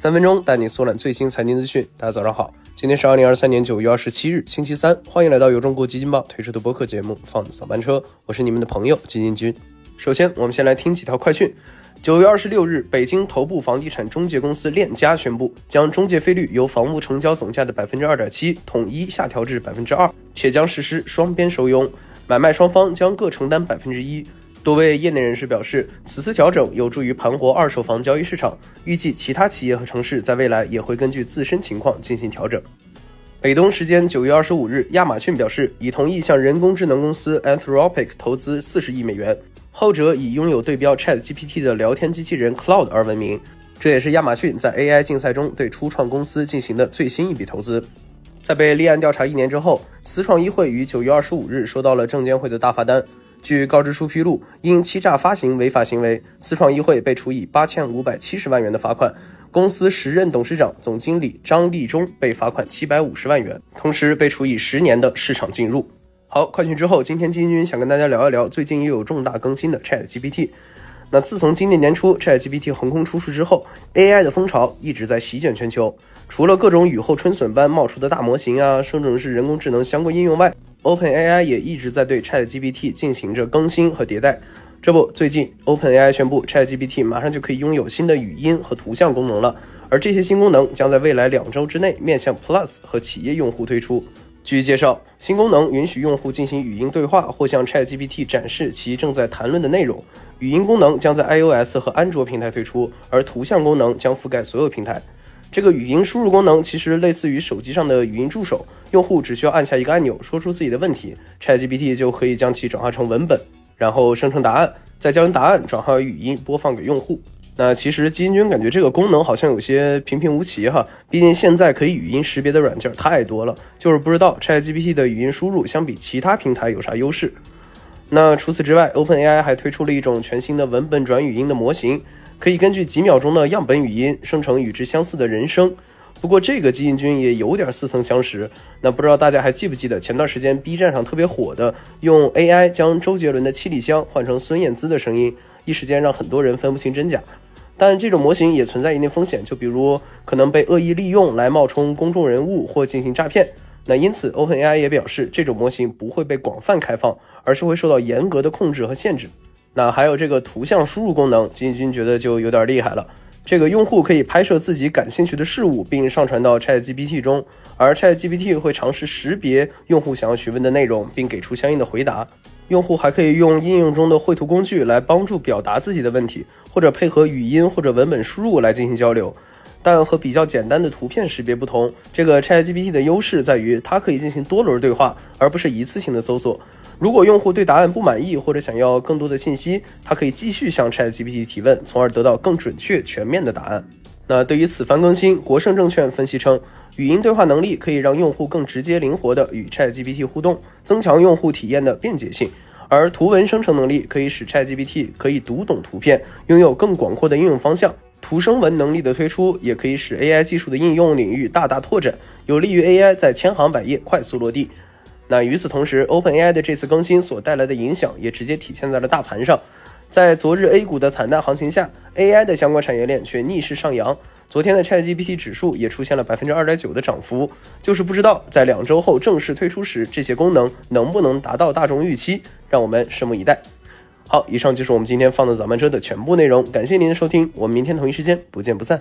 三分钟带你速览最新财经资讯。大家早上好，今天是二零二三年九月二十七日，星期三。欢迎来到由中国基金报推出的播客节目《放早班车》，我是你们的朋友基金君。首先，我们先来听几条快讯。九月二十六日，北京头部房地产中介公司链家宣布，将中介费率由房屋成交总价的百分之二点七统一下调至百分之二，且将实施双边收佣，买卖双方将各承担百分之一。多位业内人士表示，此次调整有助于盘活二手房交易市场。预计其他企业和城市在未来也会根据自身情况进行调整。北东时间九月二十五日，亚马逊表示已同意向人工智能公司 Anthropic 投资四十亿美元，后者以拥有对标 ChatGPT 的聊天机器人 Cloud 而闻名。这也是亚马逊在 AI 竞赛中对初创公司进行的最新一笔投资。在被立案调查一年之后，思创议会于九月二十五日收到了证监会的大罚单。据告知书披露，因欺诈发行违法行为，思创议会被处以八千五百七十万元的罚款。公司时任董事长、总经理张立忠被罚款七百五十万元，同时被处以十年的市场禁入。好，快讯之后，今天金君想跟大家聊一聊最近又有重大更新的 Chat GPT。那自从今年年初 Chat GPT 横空出世之后，AI 的风潮一直在席卷全球。除了各种雨后春笋般冒出的大模型啊，生成式人工智能相关应用外，OpenAI 也一直在对 ChatGPT 进行着更新和迭代。这不，最近 OpenAI 宣布，ChatGPT 马上就可以拥有新的语音和图像功能了。而这些新功能将在未来两周之内面向 Plus 和企业用户推出。据介绍，新功能允许用户进行语音对话或向 ChatGPT 展示其正在谈论的内容。语音功能将在 iOS 和安卓平台推出，而图像功能将覆盖所有平台。这个语音输入功能其实类似于手机上的语音助手，用户只需要按下一个按钮，说出自己的问题，ChatGPT 就可以将其转化成文本，然后生成答案，再将答案转化为语音播放给用户。那其实基金君感觉这个功能好像有些平平无奇哈，毕竟现在可以语音识别的软件太多了，就是不知道 ChatGPT 的语音输入相比其他平台有啥优势。那除此之外，OpenAI 还推出了一种全新的文本转语音的模型。可以根据几秒钟的样本语音生成与之相似的人声，不过这个基因君也有点似曾相识。那不知道大家还记不记得前段时间 B 站上特别火的，用 AI 将周杰伦的《七里香》换成孙燕姿的声音，一时间让很多人分不清真假。但这种模型也存在一定风险，就比如可能被恶意利用来冒充公众人物或进行诈骗。那因此 OpenAI 也表示，这种模型不会被广泛开放，而是会受到严格的控制和限制。那还有这个图像输入功能，金军觉得就有点厉害了。这个用户可以拍摄自己感兴趣的事物，并上传到 ChatGPT 中，而 ChatGPT 会尝试识别用户想要询问的内容，并给出相应的回答。用户还可以用应用中的绘图工具来帮助表达自己的问题，或者配合语音或者文本输入来进行交流。但和比较简单的图片识别不同，这个 ChatGPT 的优势在于它可以进行多轮对话，而不是一次性的搜索。如果用户对答案不满意，或者想要更多的信息，他可以继续向 ChatGPT 提问，从而得到更准确、全面的答案。那对于此番更新，国盛证券分析称，语音对话能力可以让用户更直接、灵活地与 ChatGPT 互动，增强用户体验的便捷性；而图文生成能力可以使 ChatGPT 可以读懂图片，拥有更广阔的应用方向。图生文能力的推出，也可以使 AI 技术的应用领域大大拓展，有利于 AI 在千行百业快速落地。那与此同时，OpenAI 的这次更新所带来的影响也直接体现在了大盘上。在昨日 A 股的惨淡行情下，AI 的相关产业链却逆势上扬。昨天的 ChatGPT 指数也出现了百分之二点九的涨幅。就是不知道在两周后正式推出时，这些功能能不能达到大众预期，让我们拭目以待。好，以上就是我们今天放的早班车的全部内容，感谢您的收听，我们明天同一时间不见不散。